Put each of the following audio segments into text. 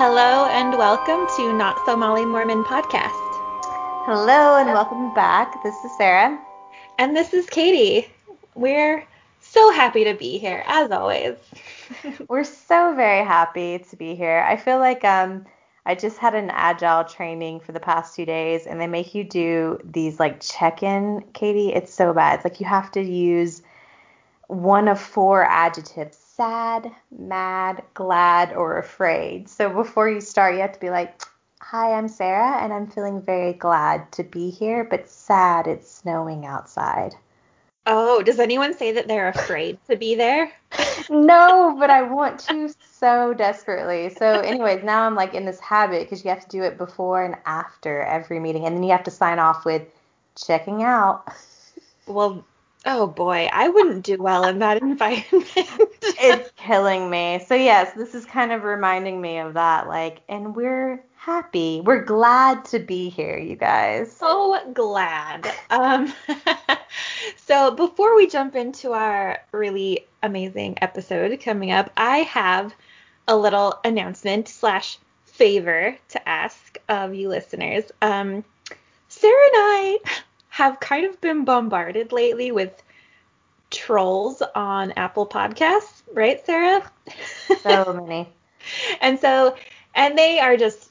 Hello and welcome to Not So Molly Mormon podcast. Hello and welcome back. This is Sarah. And this is Katie. We're so happy to be here, as always. We're so very happy to be here. I feel like um I just had an agile training for the past two days and they make you do these like check-in, Katie. It's so bad. It's like you have to use one of four adjectives sad, mad, glad, or afraid. So before you start, you have to be like, Hi, I'm Sarah, and I'm feeling very glad to be here, but sad it's snowing outside. Oh, does anyone say that they're afraid to be there? no, but I want to so desperately. So, anyways, now I'm like in this habit because you have to do it before and after every meeting, and then you have to sign off with checking out. Well, Oh boy, I wouldn't do well in that environment. it's killing me. So yes, this is kind of reminding me of that like and we're happy. We're glad to be here, you guys. So glad. Um so before we jump into our really amazing episode coming up, I have a little announcement slash favor to ask of you listeners. Um Sarah and I have kind of been bombarded lately with trolls on Apple Podcasts, right, Sarah? So many. and so, and they are just,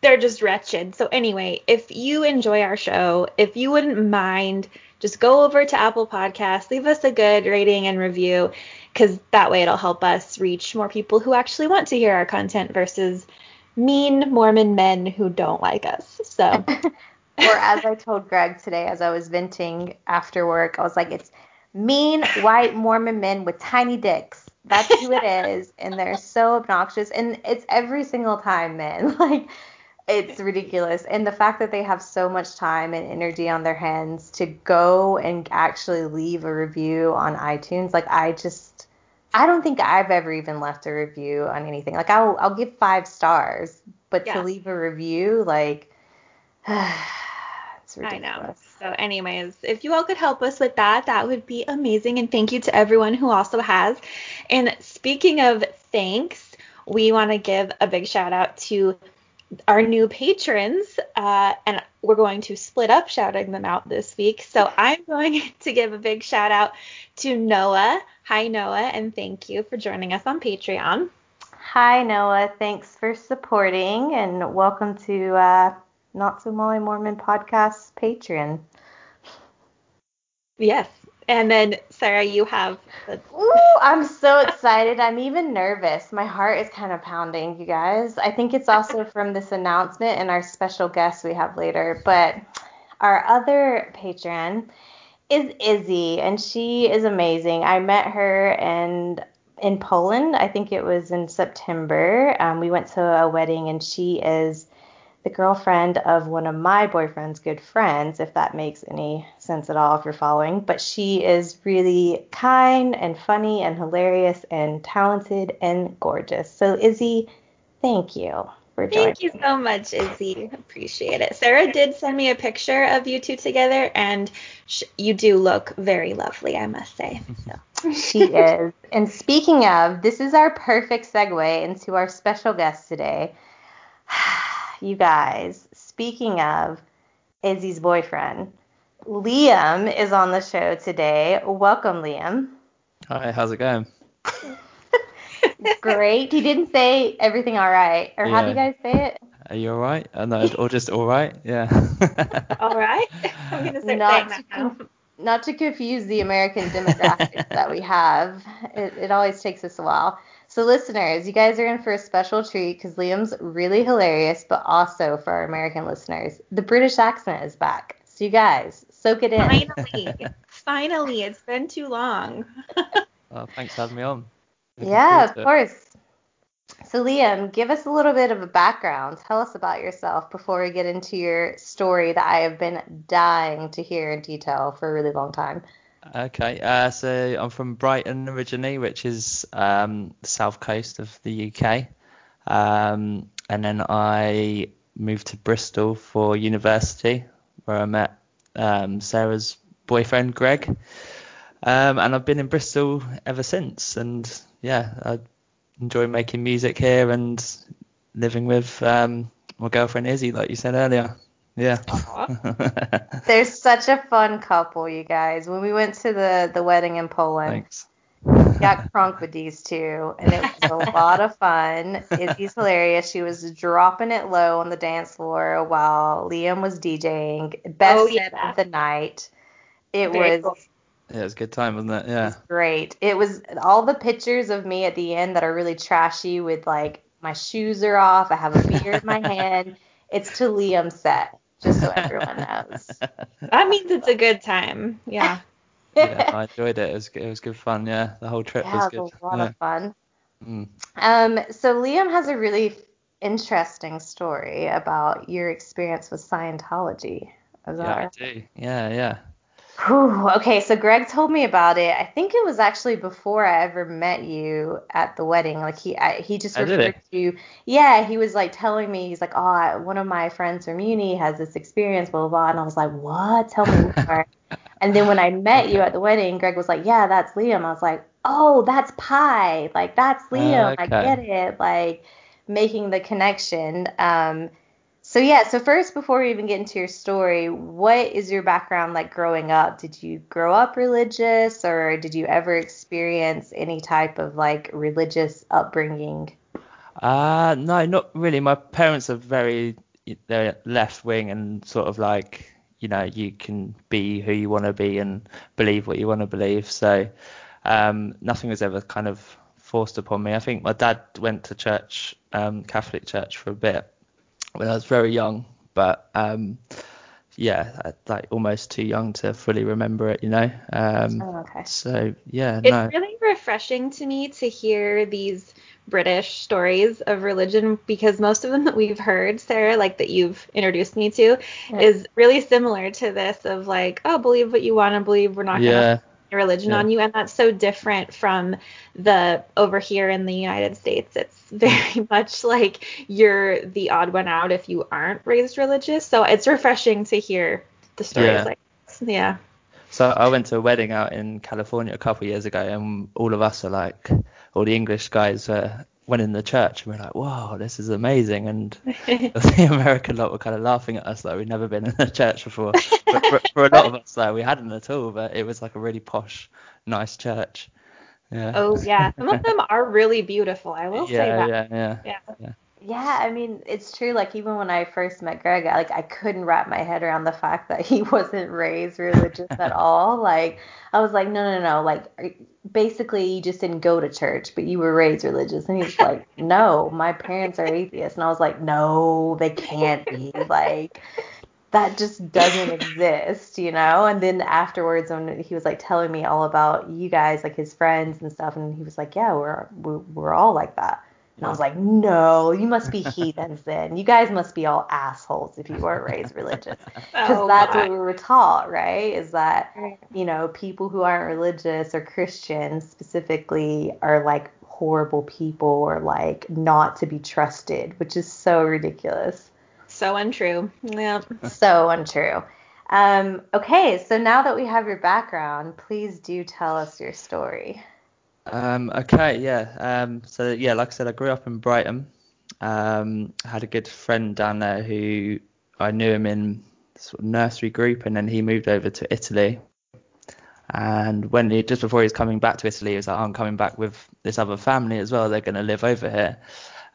they're just wretched. So, anyway, if you enjoy our show, if you wouldn't mind, just go over to Apple Podcasts, leave us a good rating and review, because that way it'll help us reach more people who actually want to hear our content versus mean Mormon men who don't like us. So. or as I told Greg today as I was venting after work, I was like, it's mean white Mormon men with tiny dicks. That's who it is, and they're so obnoxious, and it's every single time, man. Like, it's ridiculous, and the fact that they have so much time and energy on their hands to go and actually leave a review on iTunes, like I just, I don't think I've ever even left a review on anything. Like I'll, I'll give five stars, but yeah. to leave a review, like. It's ridiculous. I know. So, anyways, if you all could help us with that, that would be amazing. And thank you to everyone who also has. And speaking of thanks, we want to give a big shout out to our new patrons, uh, and we're going to split up shouting them out this week. So I'm going to give a big shout out to Noah. Hi, Noah, and thank you for joining us on Patreon. Hi, Noah. Thanks for supporting, and welcome to uh, not So Molly Mormon podcast Patreon. Yes. And then, Sarah, you have. The... Ooh, I'm so excited. I'm even nervous. My heart is kind of pounding, you guys. I think it's also from this announcement and our special guest we have later. But our other patron is Izzy, and she is amazing. I met her and in Poland. I think it was in September. Um, we went to a wedding, and she is the girlfriend of one of my boyfriend's good friends, if that makes any sense at all, if you're following. But she is really kind and funny and hilarious and talented and gorgeous. So, Izzy, thank you for joining. Thank you so much, Izzy. Appreciate it. Sarah did send me a picture of you two together, and sh- you do look very lovely, I must say. So. she is. And speaking of, this is our perfect segue into our special guest today you guys, speaking of Izzy's boyfriend, Liam is on the show today. Welcome, Liam. Hi, how's it going? Great. He didn't say everything all right. Or yeah. how do you guys say it? Are you all right? Uh, no, or just all right? Yeah. all right. I'm gonna say not to, com- not to confuse the American demographics that we have. It, it always takes us a while. So, listeners, you guys are in for a special treat because Liam's really hilarious, but also for our American listeners, the British accent is back. So, you guys, soak it in. Finally, finally, it's been too long. well, thanks for having me on. Looking yeah, of course. So, Liam, give us a little bit of a background. Tell us about yourself before we get into your story that I have been dying to hear in detail for a really long time. Okay, uh, so I'm from Brighton originally, which is um, the south coast of the UK. Um, and then I moved to Bristol for university, where I met um, Sarah's boyfriend, Greg. Um, and I've been in Bristol ever since. And yeah, I enjoy making music here and living with um, my girlfriend Izzy, like you said earlier. Yeah. They're such a fun couple, you guys. When we went to the the wedding in Poland, Thanks. got crunk with these two, and it was a lot of fun. Izzy's hilarious. She was dropping it low on the dance floor while Liam was DJing. Best Oh, set of the night. It Very was cool. Yeah, it was a good time, wasn't it? Yeah. great. It was all the pictures of me at the end that are really trashy with like my shoes are off, I have a beer in my hand. It's to Liam's set, just so everyone knows. That means it's a good time. Yeah. yeah, I enjoyed it. It was it was good fun. Yeah, the whole trip Yeah, was it good. was a lot yeah. of fun. Mm. Um, so Liam has a really interesting story about your experience with Scientology. Is that Yeah, I do. Yeah, yeah. Whew, okay, so Greg told me about it. I think it was actually before I ever met you at the wedding. Like he, I, he just Oh, referred to, you. yeah, he was like telling me, he's like, oh, I, one of my friends from uni has this experience, blah blah blah, and I was like, what? Tell me more. and then when I met you at the wedding, Greg was like, yeah, that's Liam. I was like, oh, that's Pi. Like that's Liam. I okay. get it. Like making the connection. Um, so yeah, so first before we even get into your story, what is your background like growing up? Did you grow up religious or did you ever experience any type of like religious upbringing? Uh no, not really. My parents are very they're left wing and sort of like you know you can be who you want to be and believe what you want to believe. So um, nothing was ever kind of forced upon me. I think my dad went to church, um, Catholic church for a bit when I was very young, but um, yeah, like almost too young to fully remember it, you know. Um, Oh, okay. so yeah, It's no. really refreshing to me to hear these British stories of religion because most of them that we've heard, Sarah, like that you've introduced me to, Yeah. is really similar to this of like, oh, believe what you want to believe. We're not going to Yeah, a religion Yeah. on you and that's so different from the over here in the United States it's very much like you're the odd one out if you aren't raised religious so it's refreshing to hear the stories Yeah. like this. yeah So I went to a wedding out in California a couple of years ago, and all of us are like, all the English guys uh, went in the church, and we're like, wow, this is amazing. And the American lot were kind of laughing at us like we'd never been in a church before. But for, for a lot of us, like we hadn't at all, but it was like a really posh, nice church. Yeah. oh yeah some of them are really beautiful I will say that yeah, yeah, Yeah. Yeah, I mean, it's true. Like even when I first met Greg, I, like I couldn't wrap my head around the fact that he wasn't raised religious at all. Like I was like, no, no, no. Like basically, you just didn't go to church, but you were raised religious. And he was like, no, my parents are atheists. And I was like, no, they can't be. Like that just doesn't exist, you know? And then afterwards, when he was like telling me all about you guys, like his friends and stuff, and he was like, yeah, we're we're, we're all like that. And I was like, no, you must be heathens then. You guys must be all assholes if you weren't raised religious. Because Oh, that's God. what we were taught, right? Is that, you know, people who aren't religious or Christians specifically are like horrible people or like not to be trusted, which is so ridiculous. so untrue yeah So untrue. Um, okay, so now that we have your background, please do tell us your story. Um, okay, yeah. Um, so yeah, like I said, I grew up in Brighton. Um, had a good friend down there who I knew him in sort of nursery group, and then he moved over to Italy. And when he just before he was coming back to Italy, he was like, "I'm coming back with this other family as well. They're going to live over here."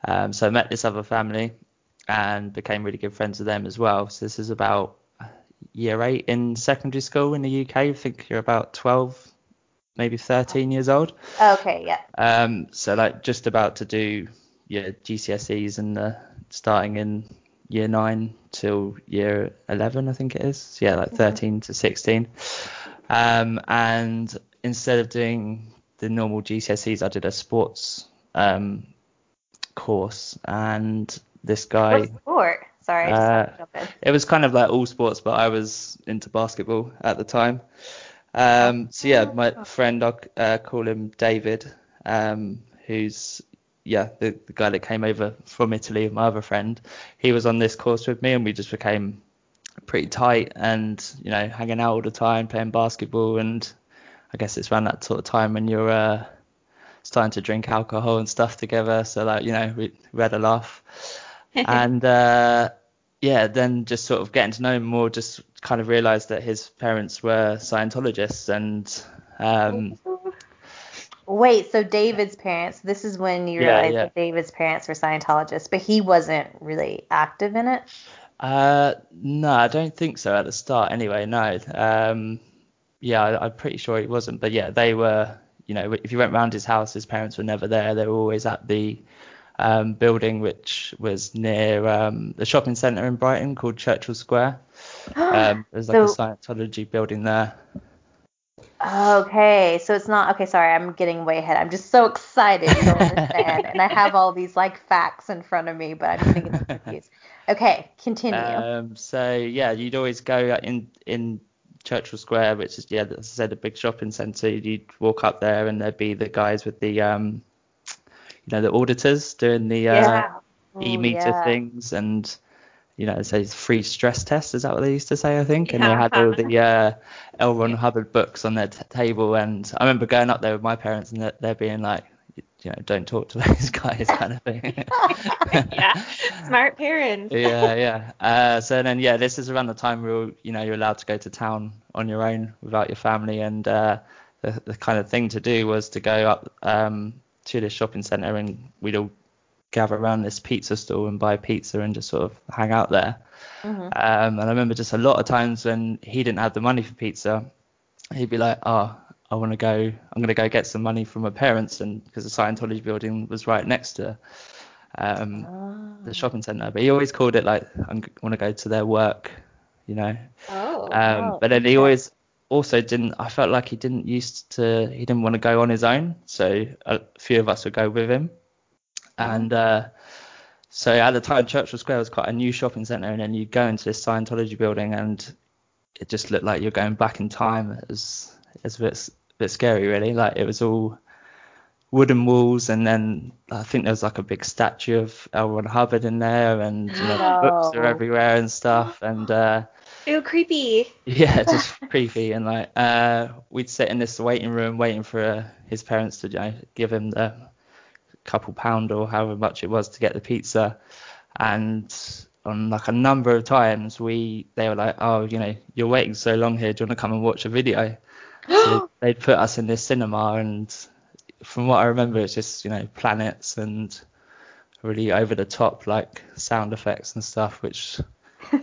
Um, so I met this other family and became really good friends with them as well. So this is about year eight in secondary school in the UK. I think you're about 12, maybe 13 years old. Okay, yeah. Um, so like just about to do your GCSEs and uh, starting in year nine till year 11, I think it is. So yeah, like 13 to 16. Um, and instead of doing the normal GCSEs, I did a sports um, course, and this guy. What sport? Sorry, I just Uh, to jump in. It was kind of like all sports, but I was into basketball at the time. Um, so yeah, my friend, I'll uh, call him David, um, who's yeah the, the guy that came over from Italy, my other friend. He was on this course with me, and we just became pretty tight, and you know, hanging out all the time, playing basketball, and I guess it's around that sort of time when you're uh, starting to drink alcohol and stuff together. So like you know we, we had a laugh, and uh, yeah, then just sort of getting to know him more, just kind of realised that his parents were Scientologists and. Um, Wait, so David's parents, this is when you Yeah, realized yeah. that David's parents were Scientologists, but he wasn't really active in it? Uh, no, I don't think so at the start. Anyway, no. Um, yeah, I, I'm pretty sure he wasn't. But yeah, they were. You know, if you went round his house, his parents were never there. They were always at the um, building, which was near um, the shopping centre in Brighton called Churchill Square. Um, there's like a Scientology building there. Okay, so it's not okay. Sorry, I'm getting way ahead. I'm just so excited to understand, and I have all these like facts in front of me, but I'm getting confused. Okay, continue. Um, so yeah, you'd always go in in Churchill Square, which is yeah, as I said, a big shopping centre. You'd walk up there, and there'd be the guys with the um, you know, the auditors doing the uh, yeah. e-meter Oh, yeah. things, and you know, say free stress test. Is that what they used to say? I think. And they had all the uh, L. Ron Hubbard books on their t- table, and I remember going up there with my parents, and they're, they're being like, you know, don't talk to those guys, kind of thing. yeah, smart parents. yeah, yeah. Uh, so then, yeah, this is around the time where you know you're allowed to go to town on your own without your family, and uh, the, the kind of thing to do was to go up um, to this shopping centre, and we'd all gather around this pizza stall and buy pizza and just sort of hang out there. Mhm. Um, and I remember just a lot of times when he didn't have the money for pizza, he'd be like, "Oh, I want to go. I'm going to go get some money from my parents," and because the Scientology building was right next to um, Oh. the shopping centre. But he always called it like, "I want to go to their work," you know. Oh. Um, Oh, but then he always also didn't. I felt like he didn't used to. He didn't want to go on his own, so a few of us would go with him. And uh, so at the time, Churchill Square was quite a new shopping centre, and then you'd go into this Scientology building, and it just looked like you're going back in time. It was it's a bit bit scary, really. Like it was all wooden walls, and then I think there was like a big statue of L. Ron Hubbard in there, and you know, No. books are everywhere and stuff, and uh, Ew, creepy. yeah, just creepy. And like, uh, we'd sit in this waiting room waiting for uh, his parents to you know, give him the couple pound or however much it was to get the pizza. And on like a number of times, we they were like, oh, you know, you're waiting so long here. Do you want to come and watch a video? So they'd put us in this cinema, and from what I remember, it's just you know planets and really over the top like sound effects and stuff, which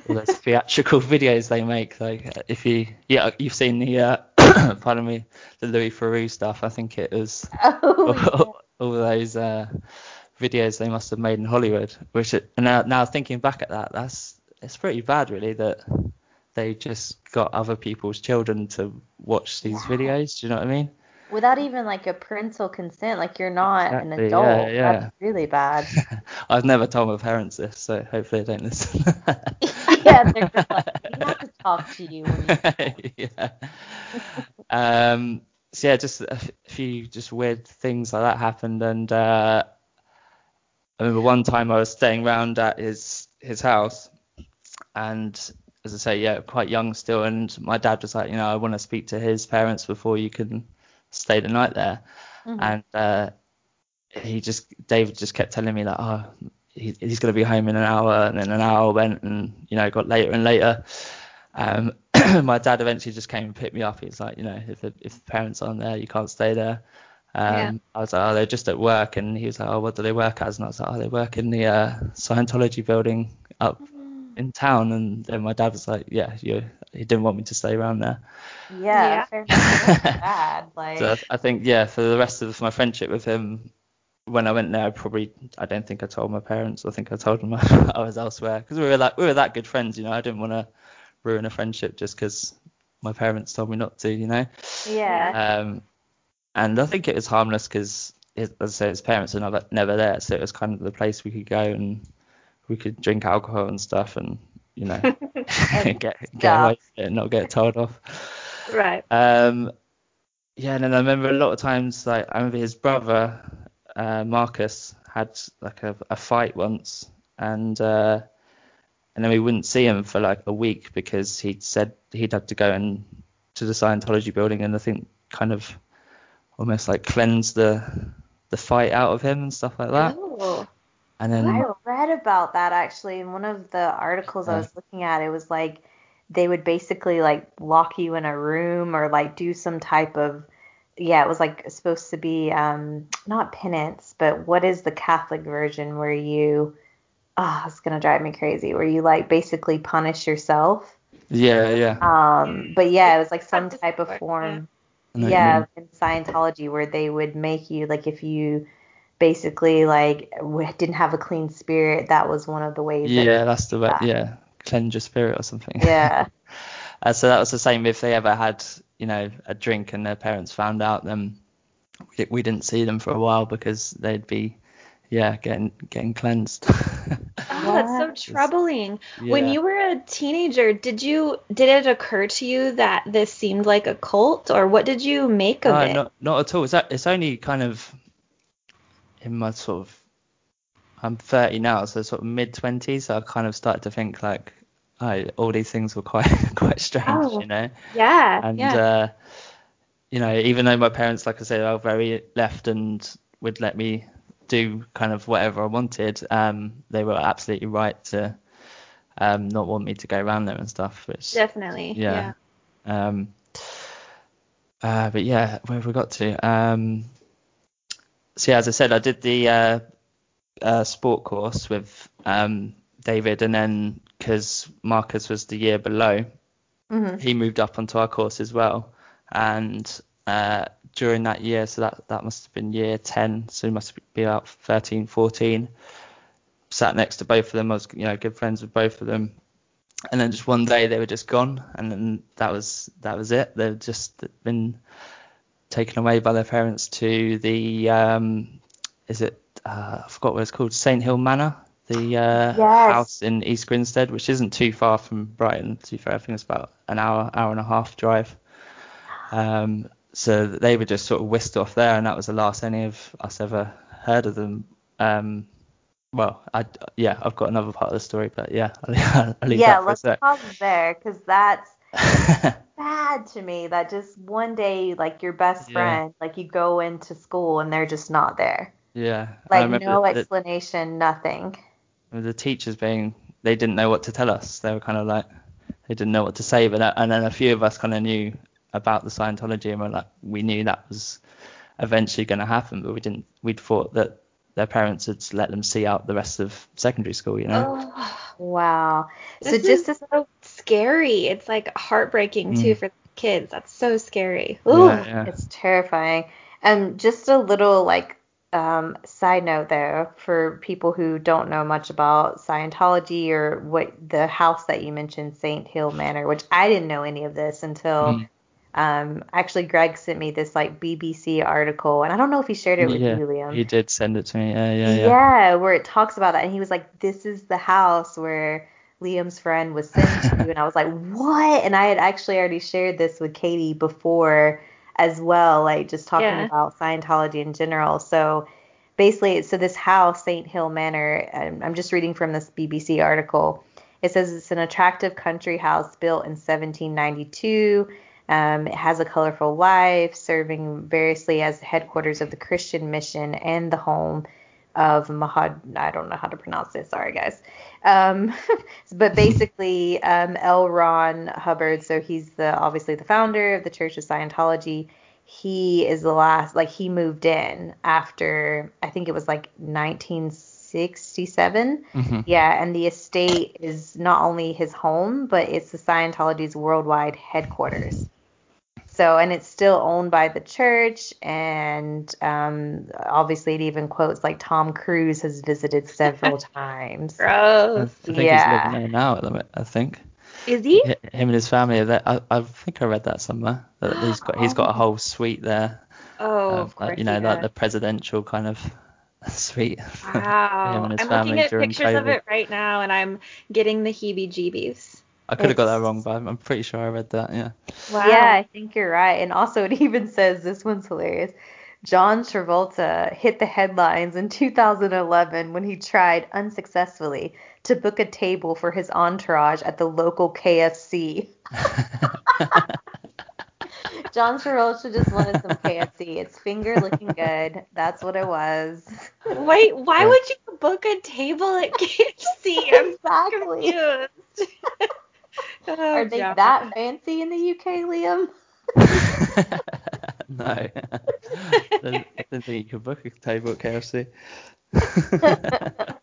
all those theatrical videos they make. Like if you yeah you've seen the uh, pardon me the Louis Theroux stuff. I think it was Oh, yeah. all those uh, videos they must have made in Hollywood. Which it, and now now thinking back at that, that's it's pretty bad really that they just got other people's children to watch these Yeah. videos. Do you know what I mean? Without even like a parental consent, like you're not an adult. yeah, yeah. That's really bad. I've never told my parents this, so hopefully they don't listen. yeah, they're just like, we have to talk to you yeah. Um. So yeah, just a few just weird things like that happened, and uh, I remember one time I was staying round at his his house, and as I say, yeah, quite young still, and my dad was like, you know, I want to speak to his parents before you can stay the night there, Mhm. and uh, he just David just kept telling me that, oh, he, he's going to be home in an hour, and then an hour went, and you know, got later and later. Um, my dad eventually just came and picked me up. He's like, you know, if the, if the parents aren't there, you can't stay there. Um, Yeah. I was like, oh, they're just at work, and he was like, oh, what do they work as? And I was like, oh, they work in the uh, Scientology building up in town. And then my dad was like, yeah, you. He didn't want me to stay around there. Yeah, Yeah. fair enough. That's bad. Like, So I, I think, yeah, for the rest of my friendship with him, when I went there, I probably, I don't think I told my parents. I think I told them I was elsewhere because we were like, we were that good friends, you know. I didn't want to ruin a friendship just because my parents told me not to, you know. yeah. Um, and I think it was harmless because, as I say, his parents were never, never there, so it was kind of the place we could go and we could drink alcohol and stuff, and you know, get get away with it and not get told off. right. Um, yeah, and then I remember a lot of times, like I remember his brother uh, Marcus had like a, a fight once, and uh, and then we wouldn't see him for like a week because he'd said he'd had to go and to the Scientology building and I think kind of almost like cleanse the the fight out of him and stuff like that. Oh. And then I read about that actually in one of the articles I was looking at. It was like they would basically like lock you in a room or like do some type of yeah, it was like supposed to be um not penance, but what is the Catholic version where you ah, it's gonna drive me crazy, where you like basically punish yourself. yeah, yeah. Um, but yeah, it was like some type of form I know what you yeah, in Scientology where they would make you like if you basically like w- didn't have a clean spirit, that was one of the ways. that- Yeah, that's the way. Yeah. Yeah, cleanse your spirit or something. yeah. Uh, so that was the same if they ever had, you know, a drink and their parents found out, then we, we didn't see them for a while because they'd be, yeah, getting getting cleansed. Oh, that's so What? troubling. When Yeah. you were a teenager, did you did it occur to you that this seemed like a cult, or what did you make of No, it? not not at all. It's a- it's only kind of in my sort of I'm 30 now, so sort of mid 20s. So I kind of started to think like, oh, all these things were quite quite strange, Oh. you know. Yeah, And yeah. uh, you know, even though my parents, like I said, are very left and would let me do kind of whatever I wanted, um, they were absolutely right to um, not want me to go around there and stuff. Which Definitely. yeah. Um, uh, but yeah, where have we got to? Um, so yeah, as I said, I did the uh, uh, sport course with um, David, and then because Marcus was the year below, hmm he moved up onto our course as well. And uh, during that year, so that that must have been year 10, so he must be about 13, 14. Sat next to both of them. I was, you know, good friends with both of them. And then just one day they were just gone, and then that was that was it. They've just been taken away by their parents to the um, is it uh, I forgot what it's called Saint Hill Manor, the uh, Yes. house in East Grinstead, which isn't too far from Brighton. To be fair, I think it's about an hour hour and a half drive. Um, so they were just sort of whisked off there, and that was the last any of us ever heard of them. Um, well, I yeah, I've got another part of the story, but yeah, I'll, I'll leave Yeah, that for let's sec. pause there because that's bad to me. That just one day, like your best Yeah. friend, like you go into school and they're just not there. yeah, Like no explanation, nothing. The teachers being they didn't know what to tell us. They were kind of like they didn't know what to say, but and then a few of us kind of knew about the Scientology and we're like we knew that was eventually going to happen, but we didn't. We'd thought that their parents had let them see out the rest of secondary school, you know. Oh, Wow. this so just is to so scary. It's like heartbreaking too Mm. for kids. That's so scary. Yeah, yeah. It's terrifying. Um, just a little like um, side note though, for people who don't know much about Scientology or what the house that you mentioned, Saint Hill Manor, which I didn't know any of this until Mm. um, actually Greg sent me this like BBC article, and I don't know if he shared it with yeah, you, Liam. he did send it to me. Yeah, yeah, yeah. Yeah, where it talks about that, and he was like, "This is the house where Liam's friend was sent to," and I was like, "What?" And I had actually already shared this with Katie before as well, like just talking Yeah. about Scientology in general. So basically, so this house, Saint Hill Manor, I'm just reading from this BBC article. It says it's an attractive country house built in 1792. Um, it has a colorful life, serving variously as the headquarters of the Christian mission and the home of Mahad. I don't know how to pronounce it. Sorry, guys. Um, but basically, um, L. Ron Hubbard. So he's the obviously the founder of the Church of Scientology. He is the last. Like he moved in after I think it was like 1967. Mhm. Yeah, and the estate is not only his home, but it's the Scientology's worldwide headquarters. So, and it's still owned by the church, and um, obviously it even quotes like Tom Cruise has visited several times. I, Gross. I think Yeah. he's living there now at the minute. I think Is he? H- him and his family are there. I, I think I read that somewhere. That he's got he's got a whole suite there. Oh, of, of course. like, you know, he like the presidential kind of suite. for him Wow. and his I'm family looking at during pictures of it right now, and I'm getting the heebie-jeebies. I could have got that wrong, but I'm, I'm pretty sure I read that. Yeah. Wow. Yeah, I think you're right. And also, it even says this one's hilarious. John Travolta hit the headlines in 2011 when he tried unsuccessfully to book a table for his entourage at the local KFC. John Travolta just wanted some KFC. It's finger looking good. That's what it was. Wait, why would you book a table at KFC? I'm Exactly. confused. Oh, Are they John. that fancy in the UK, Liam? no. I didn't, I didn't think you could book a table at KFC.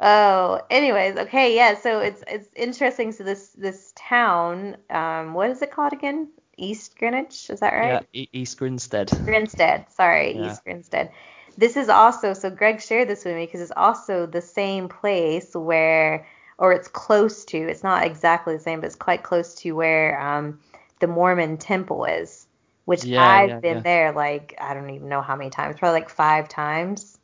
oh, anyways, okay, yeah. So it's it's interesting. So this this town, um, what is it called again? East Greenwich, is that right? Yeah, E- East Grinstead. Grinstead. Sorry, Yeah. East Grinstead. This is also so Greg shared this with me because it's also the same place where, or it's close to. It's not exactly the same, but it's quite close to where um, the Mormon temple is, which Yeah, I've yeah, been yeah. there like I don't even know how many times, probably like five times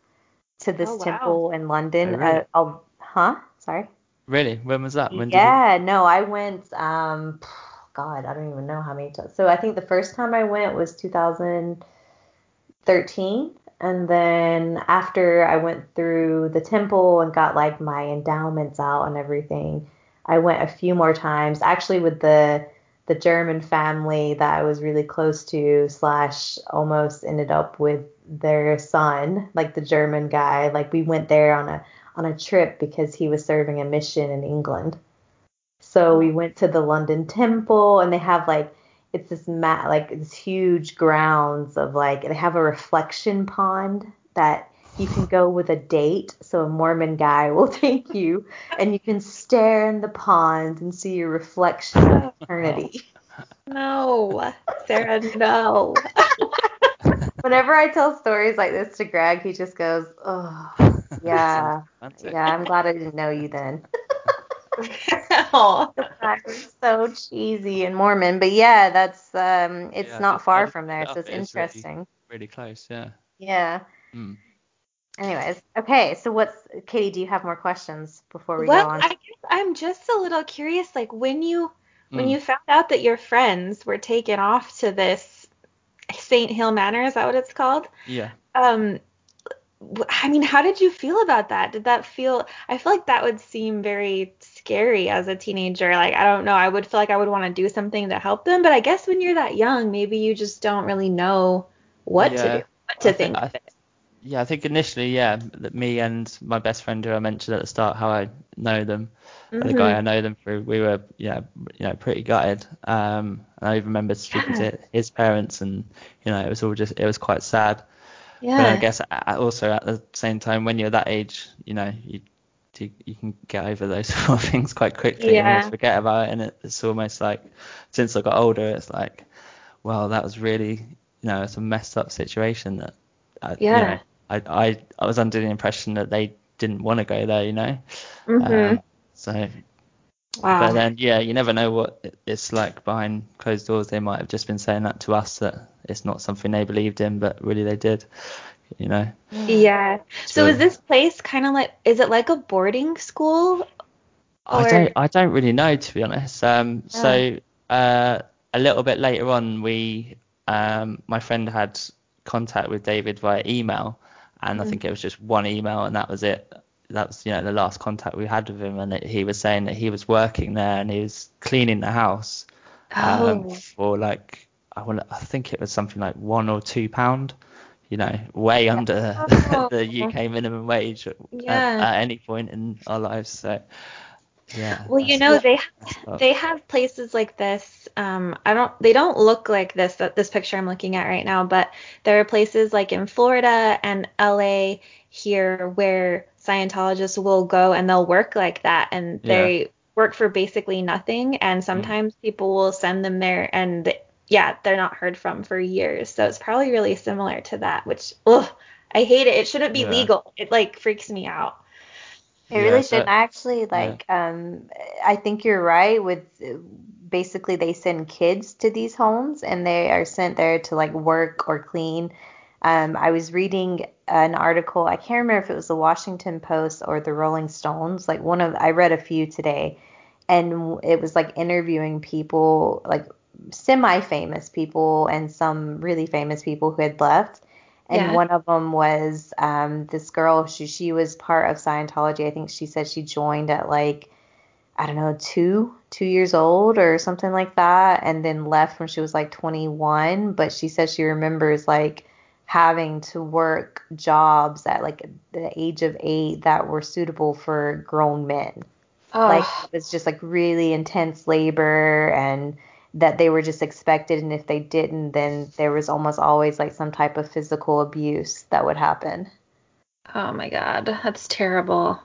to this Oh, wow. temple in London. Oh, really? uh, huh? Sorry. Really? When was that? When Yeah, no, I went. Um, God, I don't even know how many times. So I think the first time I went was 2013, and then after I went through the temple and got like my endowments out and everything, I went a few more times. Actually, with the the German family that I was really close to, slash, almost ended up with their son, like the German guy. Like we went there on a on a trip because he was serving a mission in England. So we oh. went to the London Temple, and they have like it's this mat like this huge grounds of like they have a reflection pond that you can go with a date. So a Mormon guy will take you, and you can stare in the pond and see your reflection of eternity. No, Sarah, no. Whenever I tell stories like this to Greg, he just goes, "Oh, yeah, yeah. I'm glad I didn't know you then." Oh. So cheesy and Mormon, but yeah, that's um, it's Yeah, not far from there, so it's It is really- interesting. Really close, yeah. Yeah. Mm. Anyways, okay. So what's Katie? Do you have more questions before we Well, go on? I guess I'm just a little curious, like when you when Mm. you found out that your friends were taken off to this Saint Hill Manor, is that what it's called? Yeah. Um, w- I mean, how did you feel about that? Did that feel? I feel like that would seem very scary as a teenager. Like I don't know, I would feel like I would want to do something to help them, but I guess when you're that young, maybe you just don't really know what to do, what to I thi- think. I it. Yeah, I think initially, yeah, that me and my best friend who I mentioned at the start, how I know them, the guy Mhm. I know them through, we were, yeah, you know, pretty gutted. Um, and I even remember speaking Yeah. to his parents, and you know, it was all just, it was quite sad. Yeah. But I guess also at the same time, when you're that age, you know, you you, you can get over those sort of things quite quickly and Yeah. almost forget about it. And it, it's almost like since I got older, it's like, well, that was really, you know, it's a messed up situation that, I, you Yeah. know, I, I I was under the impression that they didn't want to go there, you know. Mhm. Um, so, wow. but then yeah, you never know what it's like behind closed doors. They might have just been saying that to us that it's not something they believed in, but really they did, you know. Yeah. So So- is this place kind of like is it like a boarding school? I don't I don't really know to be honest. Um, so uh, a little bit later on, we um, my friend had contact with David via email, and I think it was just one email, and that was it. That's you know the last contact we had with him, and it, he was saying that he was working there and he was cleaning the house um, Oh. for like I want I think it was something like one or two pound. You know, way under Oh. the UK minimum wage at, Yeah. at any point in our lives. So, yeah. Well, you know they tough. they have places like this. Um, I don't they don't look like this that this picture I'm looking at right now, but there are places like in Florida and LA here where Scientologists will go and they'll work like that and Yeah. they work for basically nothing and sometimes people will send them there and yeah, they're not heard from for years. So it's probably really similar to that, which ugh, I hate it. It shouldn't be Yeah. legal. It like freaks me out. It Yeah, really shouldn't. I actually like. Um, I think you're right. With basically, they send kids to these homes, and they are sent there to like work or clean. Um, I was reading an article. I can't remember if it was the Washington Post or the Rolling Stones. Like one of, I read a few today, and it was like interviewing people, like semi-famous people and some really famous people who had left. And Yeah. one of them was um, this girl. She she was part of Scientology. I think she said she joined at like I don't know, two, two years old or something like that, and then left when she was like 21. But she says she remembers like having to work jobs at like the age of eight that were suitable for grown men. Oh, Like it was just like really intense labor and that they were just expected and if they didn't then there was almost always like some type of physical abuse that would happen. oh my God, that's terrible.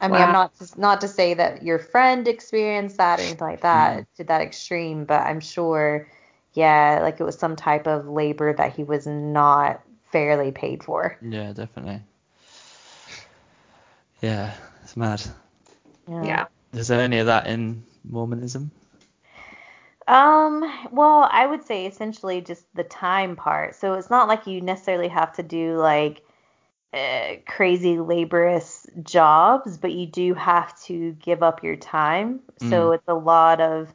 I mean, Wow. I'm not to, not to say that your friend experienced that or anything like that Mm. to that extreme, but I'm sure, yeah, like it was some type of labor that he was not fairly paid for. Yeah, definitely. Yeah, it's mad. Yeah. Is there any of that in Mormonism? Um, well, I would say essentially just the time part. So it's not like you necessarily have to do like uh, crazy laborious jobs, but you do have to give up your time. So it's a lot of,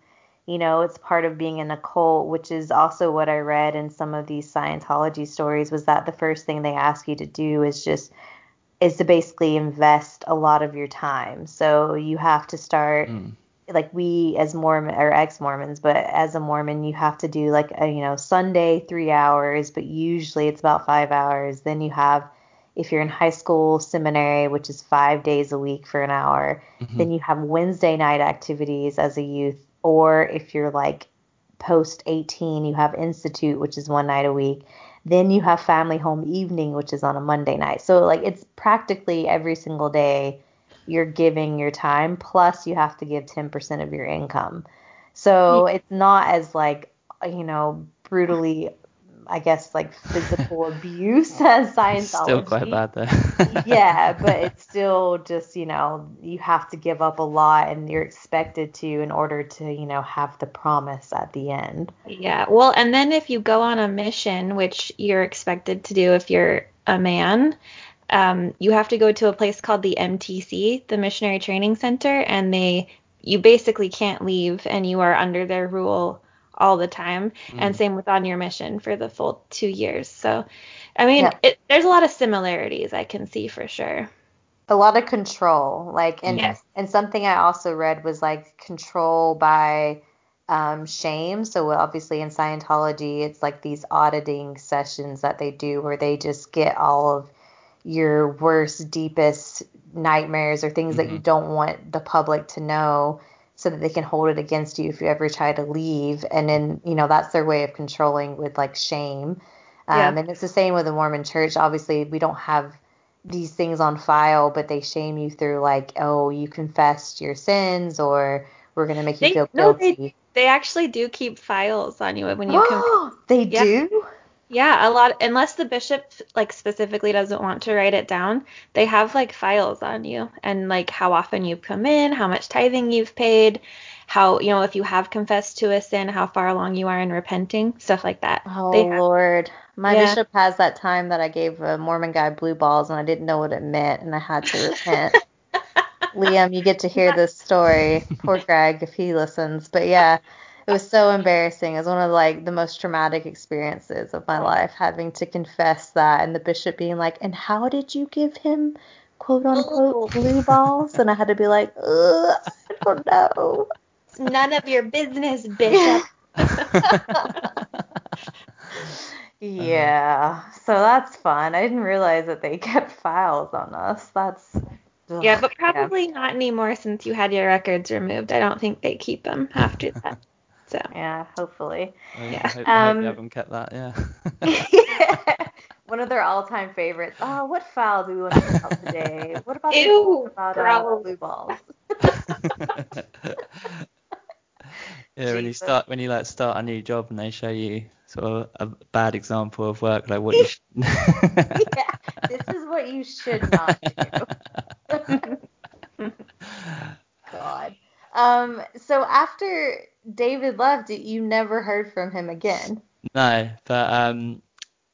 you know, it's part of being in a cult, which is also what I read in some of these Scientology stories was that the first thing they ask you to do is just is to basically invest a lot of your time. So you have to start Mm. Like we as Mormon or ex-Mormons, but as a Mormon, you have to do like a, you know Sunday three hours, but usually it's about five hours. Then you have if you're in high school seminary, which is five days a week for an hour. Mhm. Then you have Wednesday night activities as a youth, or if you're like post 18, you have institute, which is one night a week. Then you have family home evening, which is on a Monday night. So like it's practically every single day you're giving your time plus you have to give 10% of your income. So it's not as like you know brutally I guess like physical abuse as Scientology. Still quite bad though. yeah, but it's still just, you know, you have to give up a lot and you're expected to in order to, you know, have the promise at the end. Yeah. Well, and then if you go on a mission, which you're expected to do if you're a man, um, you have to go to a place called the MTC, the Missionary Training Center, and they you basically can't leave and you are under their rule all the time. And Mm. same with on your mission for the full two years. So, I mean, Yep. it, there's a lot of similarities I can see for sure. A lot of control, like and Yes. and something I also read was like control by um, shame. So obviously in Scientology, it's like these auditing sessions that they do where they just get all of your worst, deepest nightmares or things that you Mhm. don't want the public to know so that they can hold it against you if you ever try to leave. And then, you know, that's their way of controlling with like shame. Um, Yeah. And it's the same with the Mormon church. Obviously, we don't have these things on file, but they shame you through like, oh, you confessed your sins or we're going to make you They- feel no, they- They actually do keep files on you when you can they Yeah. do? Yeah, a lot unless the bishop like specifically doesn't want to write it down, they have like files on you and like how often you've come in, how much tithing you've paid, how you know if you have confessed to a sin, how far along you are in repenting, stuff like that. Oh Lord, my Yeah. bishop has that time that I gave a Mormon guy blue balls and I didn't know what it meant and I had to repent. Liam, you get to hear this story. Poor Greg if he listens, but yeah, it was so embarrassing. It was one of like the most traumatic experiences of my life, having to confess that and the bishop being like, "And how did you give him?" "Quote Oh. unquote blue balls," and I had to be like, Ugh, "I don't know." It's none of your business, bishop. Uh-huh. Yeah, so that's fun. I didn't realize that they kept files on us. That's ugh, yeah, but probably not anymore since you had your records removed. I don't think they keep them after that. So Yeah, hopefully. I, Yeah. I hope, I hope Um, they haven't kept that. Yeah. yeah. One of their all-time favorites. Oh, what file do we want to put out today? What about this Ew, one about uh, blue balls? yeah, when you start when you like start a new job and they show you sort of a bad example of work, like what you. Sh- yeah, this is what you should not do. God. Um. So after David left, you never heard from him again. no, but um,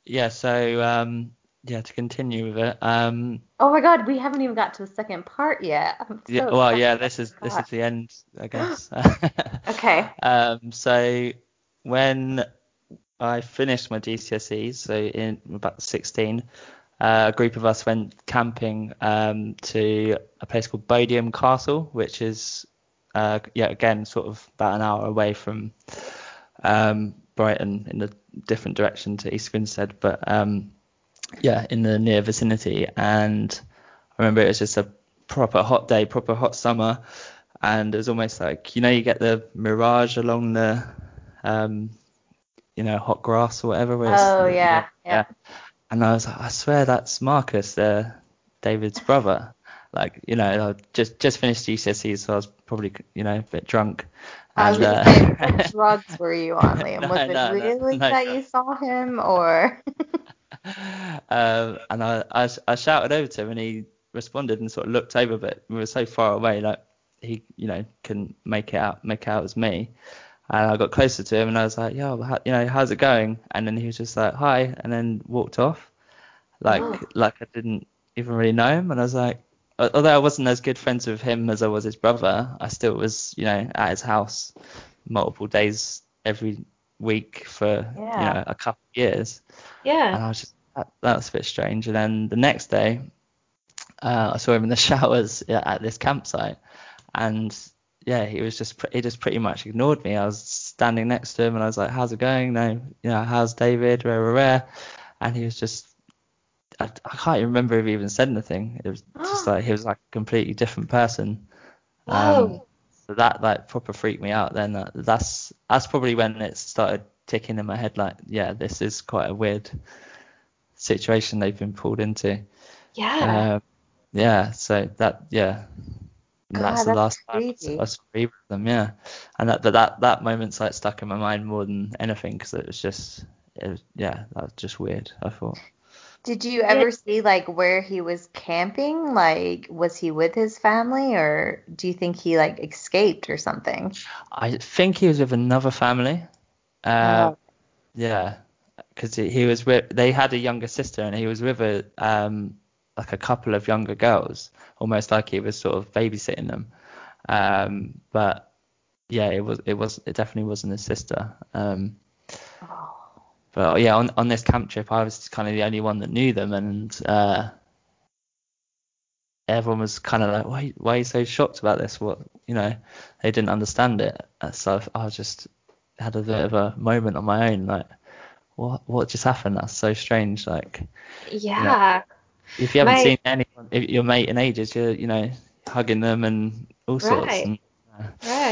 yeah. So um, yeah. To continue with it, um, Oh my God, we haven't even got to the second part yet. So yeah. Well, yeah. This is this is the end, I guess. Okay. Um, so when I finished my GCSEs, so in about 16, uh, a group of us went camping um, to a place called Bodiam Castle, which is uh, yeah, again, sort of about an hour away from um, Brighton in a different direction to East Grinstead, but um, yeah, in the near vicinity. And I remember it was just a proper hot day, proper hot summer, and it was almost like you know you get the mirage along the um, you know hot grass or whatever. Oh yeah, yeah, yeah. And I was like, I swear that's Marcus, uh, David's brother. Like you know, I just just finished GCSE, so I was probably you know a bit drunk. I was uh, what drugs were you on, Liam? Was no, it no, really no, that you saw him, or? um, and I, I I shouted over to him, and he responded and sort of looked over, but we were so far away, like he you know couldn't make it out make out as me. And I got closer to him and I was like, yo, how, you know, how's it going? And then he was just like, hi, and then walked off, like oh. like I didn't even really know him. And I was like, although I wasn't as good friends with him as I was his brother, I still was, you know, at his house multiple days every week for yeah. you know a couple of years. Yeah. And I was just that, that was a bit strange. And then the next day, uh, I saw him in the showers at this campsite, and yeah, he was just he just pretty much ignored me. I was standing next to him, and I was like, "How's it going? No, you know, how's David? Rare, rare, rare." And he was just I, I can't even remember if he even said anything. It was just like he was like a completely different person. Um, so that like proper freaked me out. Then uh, that's that's probably when it started ticking in my head like, yeah, this is quite a weird situation they've been pulled into. Yeah. Uh, yeah. So that yeah. God, that's the last creepy. time I was free with them, yeah. And that, that that moment's like stuck in my mind more than anything because it was just, it was, yeah, that was just weird. I thought. Did you ever see like where he was camping? Like was he with his family or do you think he like escaped or something? I think he was with another family. Uh, oh. Yeah, because he was with they had a younger sister and he was with a um like a couple of younger girls, almost like he was sort of babysitting them. Um, but yeah, it was it was it definitely wasn't his sister. Um, oh. But yeah, on on this camp trip, I was kind of the only one that knew them, and uh, everyone was kind of like, why why are you so shocked about this? What you know, they didn't understand it. So I just had a bit of a moment on my own, like, what what just happened? That's so strange. Like, yeah. You know, if you haven't my... seen anyone, if your mate in ages, you're you know hugging them and all sorts. Right. And, uh, right.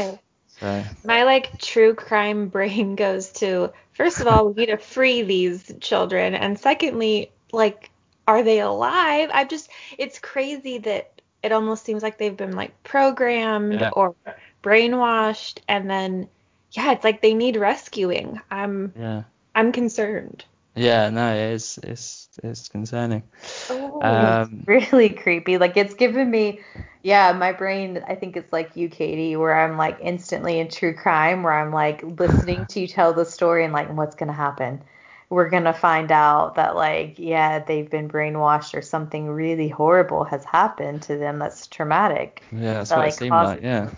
My like true crime brain goes to first of all, we need to free these children, and secondly, like, are they alive? I just, it's crazy that it almost seems like they've been like programmed yeah. or brainwashed, and then yeah, it's like they need rescuing. I'm yeah. I'm concerned. Yeah, no, it is it's it's concerning. Oh, um, it's really creepy. Like it's given me yeah, my brain I think it's like you, Katie, where I'm like instantly in true crime where I'm like listening to you tell the story and like what's gonna happen. We're gonna find out that like, yeah, they've been brainwashed or something really horrible has happened to them that's traumatic. Yeah, that's that, what like, it seemed like, yeah.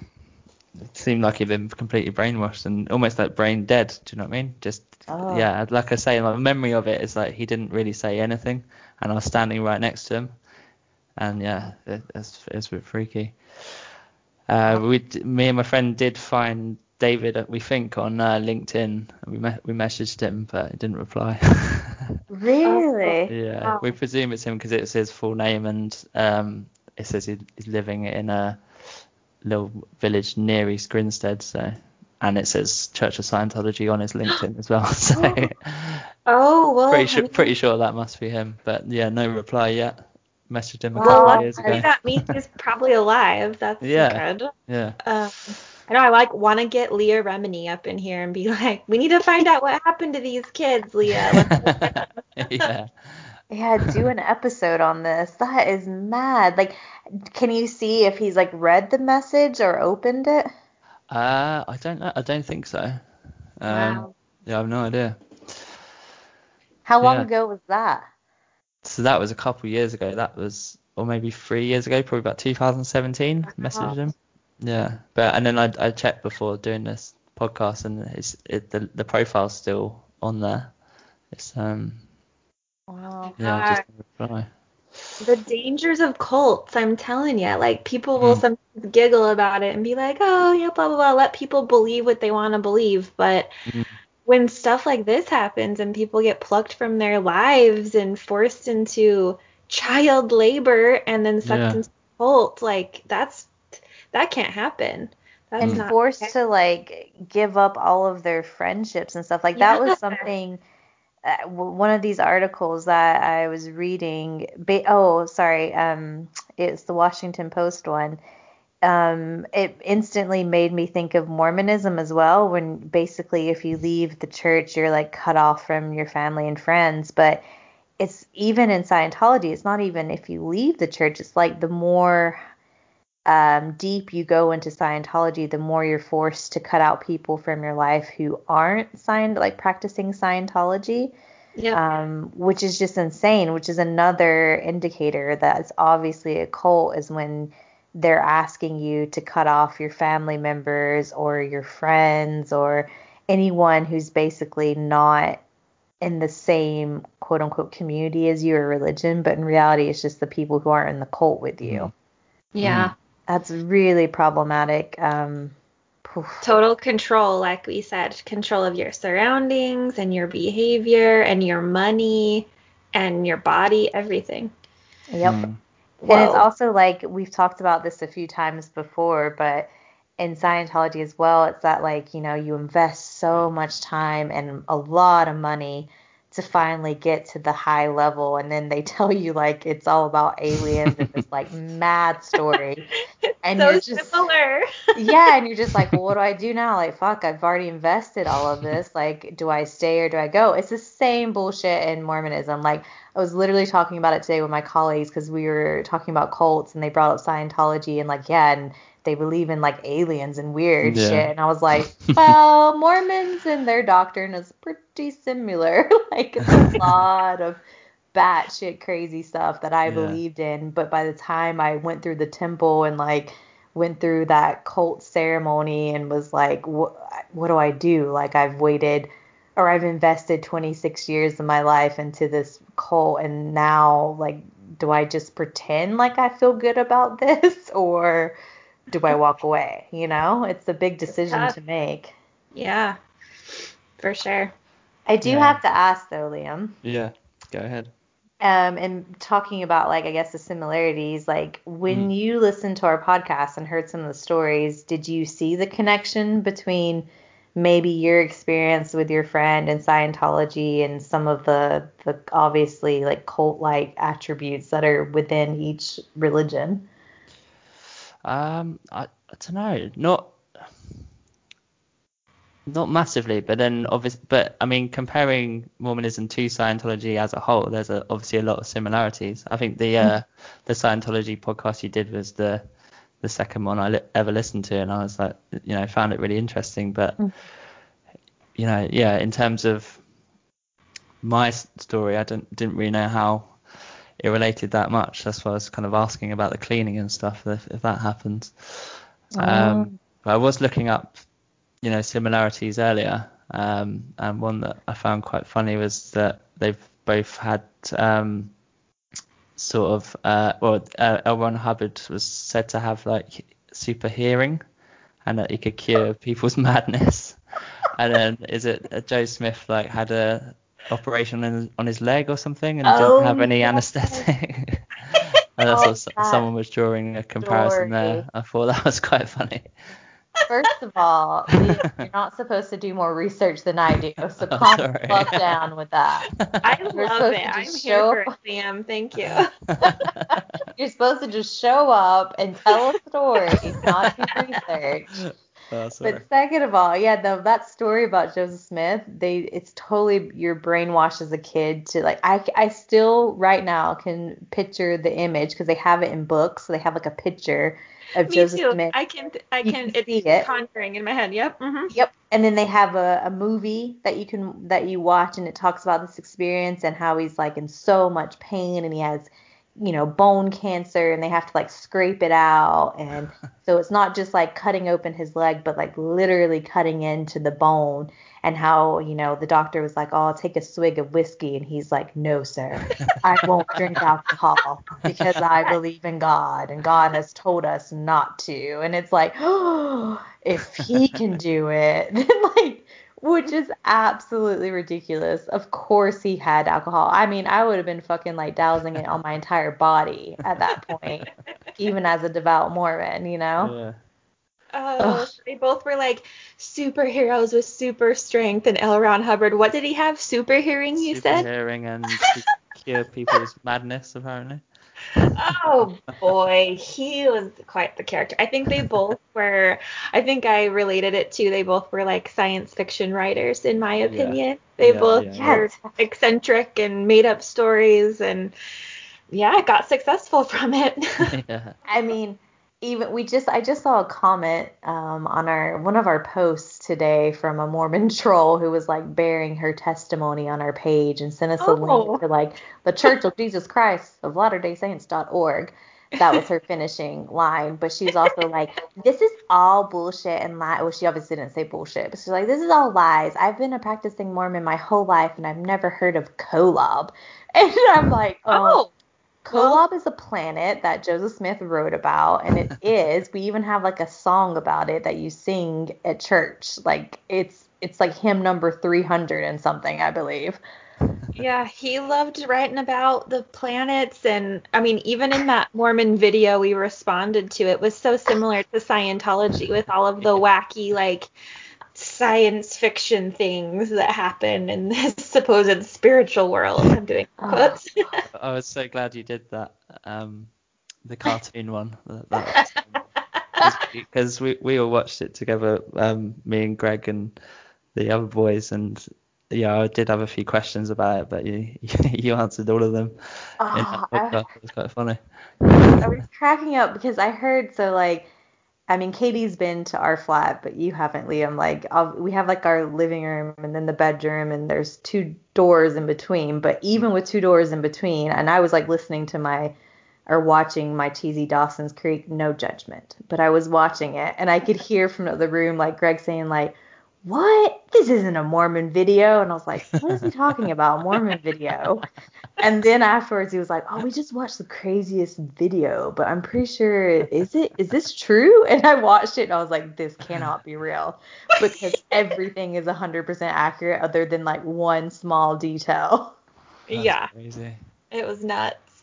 It seemed like he'd been completely brainwashed and almost like brain dead. Do you know what I mean? Just oh. yeah, like I say, my memory of it is like he didn't really say anything, and I was standing right next to him, and yeah, it, it's, it's a bit freaky. Uh, we, me and my friend did find David, uh, we think, on uh, LinkedIn. We me- we messaged him, but he didn't reply. really? Yeah, oh. we presume it's him because it's his full name, and um, it says he's living in a little village near East Grinstead, so and it says Church of Scientology on his LinkedIn as well. So oh well, pretty sure pretty sure that must be him. But yeah, no reply yet. Messaged him a well, couple of years ago. That means he's probably alive. That's yeah, good. Yeah. Um, I know I like want to get Leah Remini up in here and be like, we need to find out what happened to these kids, Leah. yeah. Yeah, do an episode on this. That is mad. Like, can you see if he's like read the message or opened it? Uh, I don't know. I don't think so. Um, wow. Yeah, I have no idea. How long yeah. ago was that? So that was a couple years ago. That was, or maybe three years ago, probably about 2017. Wow. Messaged him. Yeah, but and then I, I checked before doing this podcast, and it's it, the the profile's still on there. It's um. Wow. Yeah, just reply. the dangers of cults. I'm telling you, like people will Mm. sometimes giggle about it and be like, "Oh, yeah, blah blah blah." Let people believe what they want to believe, but Mm. when stuff like this happens and people get plucked from their lives and forced into child labor and then sucked Yeah. into a cult, like that's that can't happen. That's and not forced okay. to like give up all of their friendships and stuff like that Yeah. was something w- one of these articles that I was reading ba- oh sorry um it's the Washington Post one. Um it instantly made me think of Mormonism as well when basically if you leave the church you're like cut off from your family and friends. But it's even in Scientology it's not even if you leave the church it's like the more um, deep you go into Scientology, the more you're forced to cut out people from your life who aren't signed, like practicing Scientology, yeah. um, which is just insane. Which is another indicator that it's obviously a cult is when they're asking you to cut off your family members or your friends or anyone who's basically not in the same quote unquote community as you or religion, but in reality, it's just the people who aren't in the cult with you. Yeah. That's really problematic. Um. Total control, like we said, control of your surroundings and your behavior and your money and your body, everything. Yep. Mm. And it's also like we've talked about this a few times before, but in Scientology as well, it's that like, you know, you invest so much time and a lot of money to finally get to the high level and then they tell you like it's all about aliens and this like mad story. And so you're just similar. yeah, and you're just like, well, what do I do now? Like, fuck, I've already invested all of this. Like, do I stay or do I go? It's the same bullshit in Mormonism. Like, I was literally talking about it today with my colleagues because we were talking about cults and they brought up Scientology and like, yeah, and they believe in like aliens and weird Yeah. shit. And I was like, well, Mormons and their doctrine is pretty similar. like, it's a lot of batshit crazy stuff that I Yeah. believed in. But by the time I went through the temple and like went through that cult ceremony and was like, what, what do I do? Like I've waited or I've invested 26 years of my life into this cult and now like do I just pretend like I feel good about this or do I walk away? You know, it's a big decision to make. Yeah, for sure. I do Yeah. have to ask though, Liam. Yeah. Go ahead. um, and talking about like I guess the similarities, like when Mm. you listened to our podcast and heard some of the stories, did you see the connection between maybe your experience with your friend and Scientology and some of the the obviously like cult like attributes that are within each religion? Um, I, I don't know, not not massively, but then obviously, but I mean, comparing Mormonism to Scientology as a whole, there's a, obviously a lot of similarities. I think the uh, the Scientology podcast you did was the the second one I li- ever listened to, and I was like, you know, found it really interesting. But Mm. you know, yeah, in terms of my story, I didn't didn't really know how it related that much. That's why I was kind of asking about the cleaning and stuff, if, if that happens. Um, but I was looking up, you know, similarities earlier, um, and one that I found quite funny was that they've both had um, sort of, uh, well, uh, L. Ron Hubbard was said to have like super hearing, and that he could cure people's madness. And then is it uh, Joe Smith like had a operation on his, on his leg or something and Oh, didn't have any yes. anesthetic? and that's Oh, what s- someone was drawing a comparison story. there. I thought that was quite funny. First of all, Liam, you're not supposed to do more research than I do, so Oh, calm the sorry. fuck down with that. I You're love it. I'm just here for it, up- Sam. Thank you. You're supposed to just show up and tell a story, not do research. Oh, sorry. But second of all, yeah, though that story about Joseph Smith, they it's totally you're brainwashed as a kid to like I I still right now can picture the image because they have it in books, so they have like a picture of Me Joseph too. Smith. I can. I You can. can see it's it. conjuring in my head. Yep. hmm Yep. And then they have a, a movie that you can that you watch and it talks about this experience and how he's like in so much pain and he has you know, bone cancer and they have to like scrape it out. And so it's not just like cutting open his leg, but like literally cutting into the bone. And how, you know, the doctor was like, Oh, I'll take a swig of whiskey. And he's like, No, sir, I won't drink alcohol because I believe in God and God has told us not to. And it's like, Oh, if he can do it, then like, which is absolutely ridiculous. Of course he had alcohol. I mean, I would have been fucking like dousing it on my entire body at that point, even as a devout Mormon, you know? Yeah. Oh, they both were like superheroes with super strength. And L. Ron Hubbard, what did he have? Super hearing, you Super said? hearing and cure people's madness, apparently. Oh boy, he was quite the character. I think they both were. I think I related it to they both were like science fiction writers, in my opinion. They Yeah, both yeah, were eccentric and made up stories, and yeah, got successful from it. yeah. I mean, even we just I just saw a comment um, on our one of our posts today from a Mormon troll who was like bearing her testimony on our page and sent us a Oh. link to like the Church of Jesus Christ of Latter Day Saints.org. That was her finishing line, but she was also like, "This is all bullshit and lie." Well, she obviously didn't say bullshit, but she's like, "This is all lies. I've been a practicing Mormon my whole life, and I've never heard of Kolob." And I'm like, "Oh, oh, Kolob is a planet that Joseph Smith wrote about, and it is. We even have like a song about it that you sing at church. Like it's it's like hymn number 300 and something, I believe. yeah, he loved writing about the planets, and I mean, even in that Mormon video we responded to, it was so similar to Scientology with all of the wacky like science fiction things that happen in this supposed spiritual world. I'm doing quotes. I was so glad you did that. Um, the cartoon one. That, that because we we all watched it together. Um, me and Greg and the other boys, and yeah, I did have a few questions about it, but you you answered all of them in that Oh, I- It was quite funny. I was cracking up because I heard so like I mean Katie's been to our flat but you haven't Liam. Like I'll, we have like our living room and then the bedroom and there's two doors in between. But even with two doors in between and I was like listening to my or watching my cheesy Dawson's Creek no judgment. But I was watching it and I could hear from the room like Greg saying like what this isn't a Mormon video and I was like what is he talking about Mormon video and then afterwards he was like, "Oh, we just watched the craziest video, but I'm pretty sure is it is this true?" And I watched it and I was like, "This cannot be real," because everything is 100% accurate other than like one small detail. That's yeah, Crazy. it was nuts.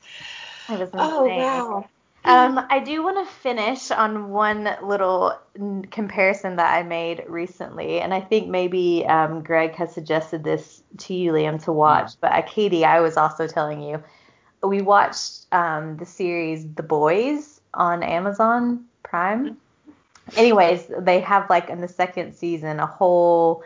It was Oh wow. Um, I do want to finish on one little n- comparison that I made recently, and I think maybe um, Greg has suggested this to you, Liam, to watch. But uh, Katie, I was also telling you, we watched um, the series The Boys on Amazon Prime. Anyways, they have like in the second season a whole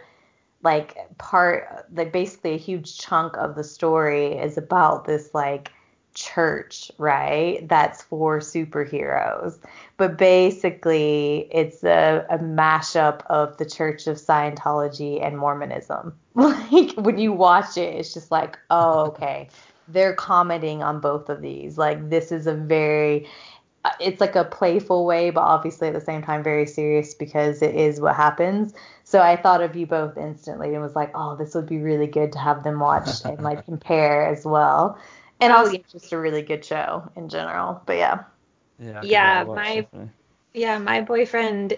like part, like basically a huge chunk of the story is about this like church, right? That's for superheroes. But basically, it's a, a mashup of the Church of Scientology and Mormonism. Like, when you watch it, it's just like, oh, okay. They're commenting on both of these. Like, this is a very, uh, it's like a playful way, but obviously at the same time very serious because it is what happens. So I thought of you both instantly and was like, oh, this would be really good to have them watch and like compare as well. And Oh, also yeah. just a really good show in general. But yeah. Yeah. Yeah, that a watch, my- definitely. Yeah, my boyfriend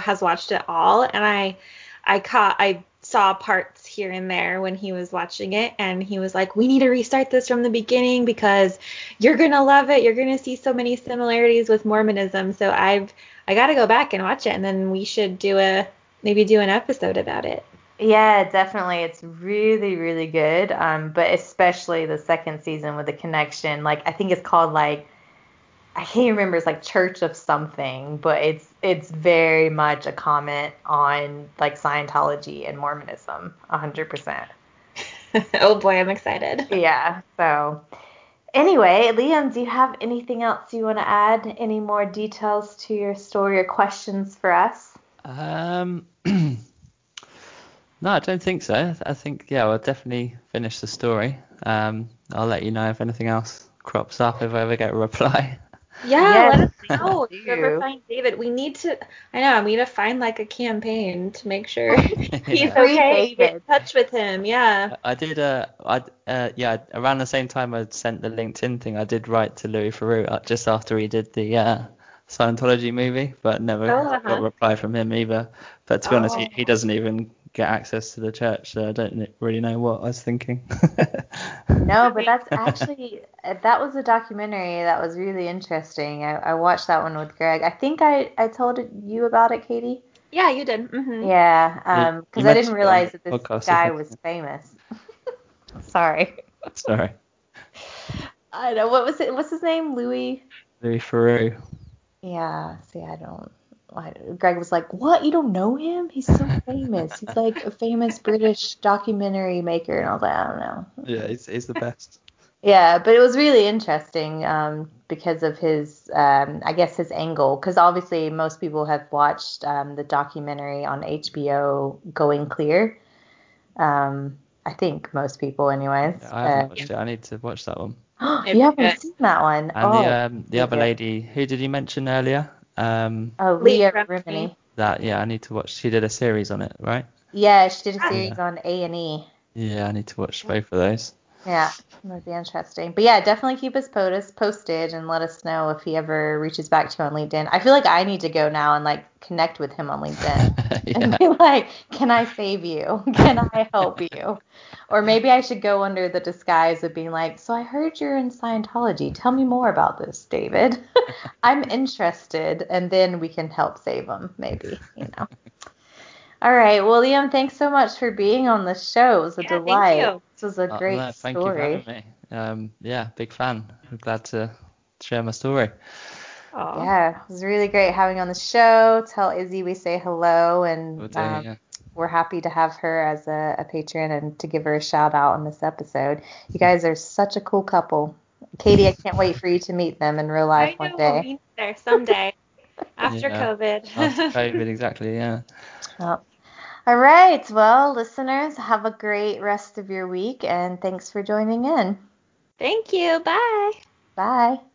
has watched it all, and I, I caught, I saw parts here and there when he was watching it, and he was like, "We need to restart this from the beginning because you're gonna love it. You're gonna see so many similarities with Mormonism." So I've, I gotta go back and watch it, and then we should do a, maybe do an episode about it. Yeah, definitely. It's really, really good. Um, but especially the second season with the connection. Like I think it's called like I can't remember. It's like Church of something, but it's it's very much a comment on like Scientology and Mormonism, a hundred percent. oh boy, I'm excited. Yeah. So anyway, Liam, do you have anything else you want to add? Any more details to your story or questions for us? Um, no, I don't think so. I think yeah, I'll definitely finish the story. Um, I'll let you know if anything else crops up if I ever get a reply. Yeah, Yes, let us know if you ever find David. We need to. I know we need to find like a campaign to make sure he's Yeah. Free okay. Get in touch with him. Yeah. I did uh, I uh, yeah, around the same time I sent the LinkedIn thing, I did write to Louis Theroux uh, just after he did the uh, Scientology movie, but never Oh, got uh-huh. a reply from him either. But to be honest, he, Oh. he doesn't even get access to the church, so I don't really know what I was thinking. No, but that's actually uh, that was a documentary that was really interesting. I, I watched that one with Greg. I think I I told you about it, Katie. Yeah, you did. hmm Yeah, Yeah, um, because I didn't realize that this podcast, guy was famous. Sorry. Sorry, I know what was it? What's his name? Louis. Louis Theroux. Yeah. See, I don't. I, Greg was like, "What? You don't know him? He's so famous. He's like a famous British documentary maker." And I was like, "I don't know." Yeah, he's, he's the best. Yeah, but it was really interesting um, because of his, um, I guess, his angle. Because obviously, most people have watched um, the documentary on HBO, Going Clear. Um, I think most people, anyways. I haven't Uh, watched it. I need to watch that one. you haven't seen that one? And oh, the um, the other yeah. lady, who did you mention earlier? Um, oh, Leah Leah Remini. Remini. that yeah, I need to watch. She did a series on it, right? Yeah, she did a Ah. series on A and E. Yeah, I need to watch both of those. Yeah, that'd be interesting. But yeah, definitely keep us post- posted and let us know if he ever reaches back to you on LinkedIn. I feel like I need to go now and like connect with him on LinkedIn and be like, "Can I save you? Can I help you?" Or maybe I should go under the disguise of being like, "So I heard you're in Scientology. Tell me more about this, David. I'm interested." And then we can help save him, maybe, you know. All right, William, thanks so much for being on the show. It was a Yeah, thank delight. You. This was a Oh, great no, thank you for having me. Um, yeah, big fan. I'm glad to share my story. Aw. Yeah, it was really great having you on the show. Tell Izzy we say hello, Will and do, um, yeah. we're happy to have her as a, a patron and to give her a shout out on this episode. You guys are such a cool couple. Katie, I can't wait for you to meet them in real life I one know, day. me neither, someday. After Yeah. COVID. After COVID, exactly. Yeah. Well, all right, well, listeners, have a great rest of your week, and thanks for joining in. Thank you. Bye. Bye.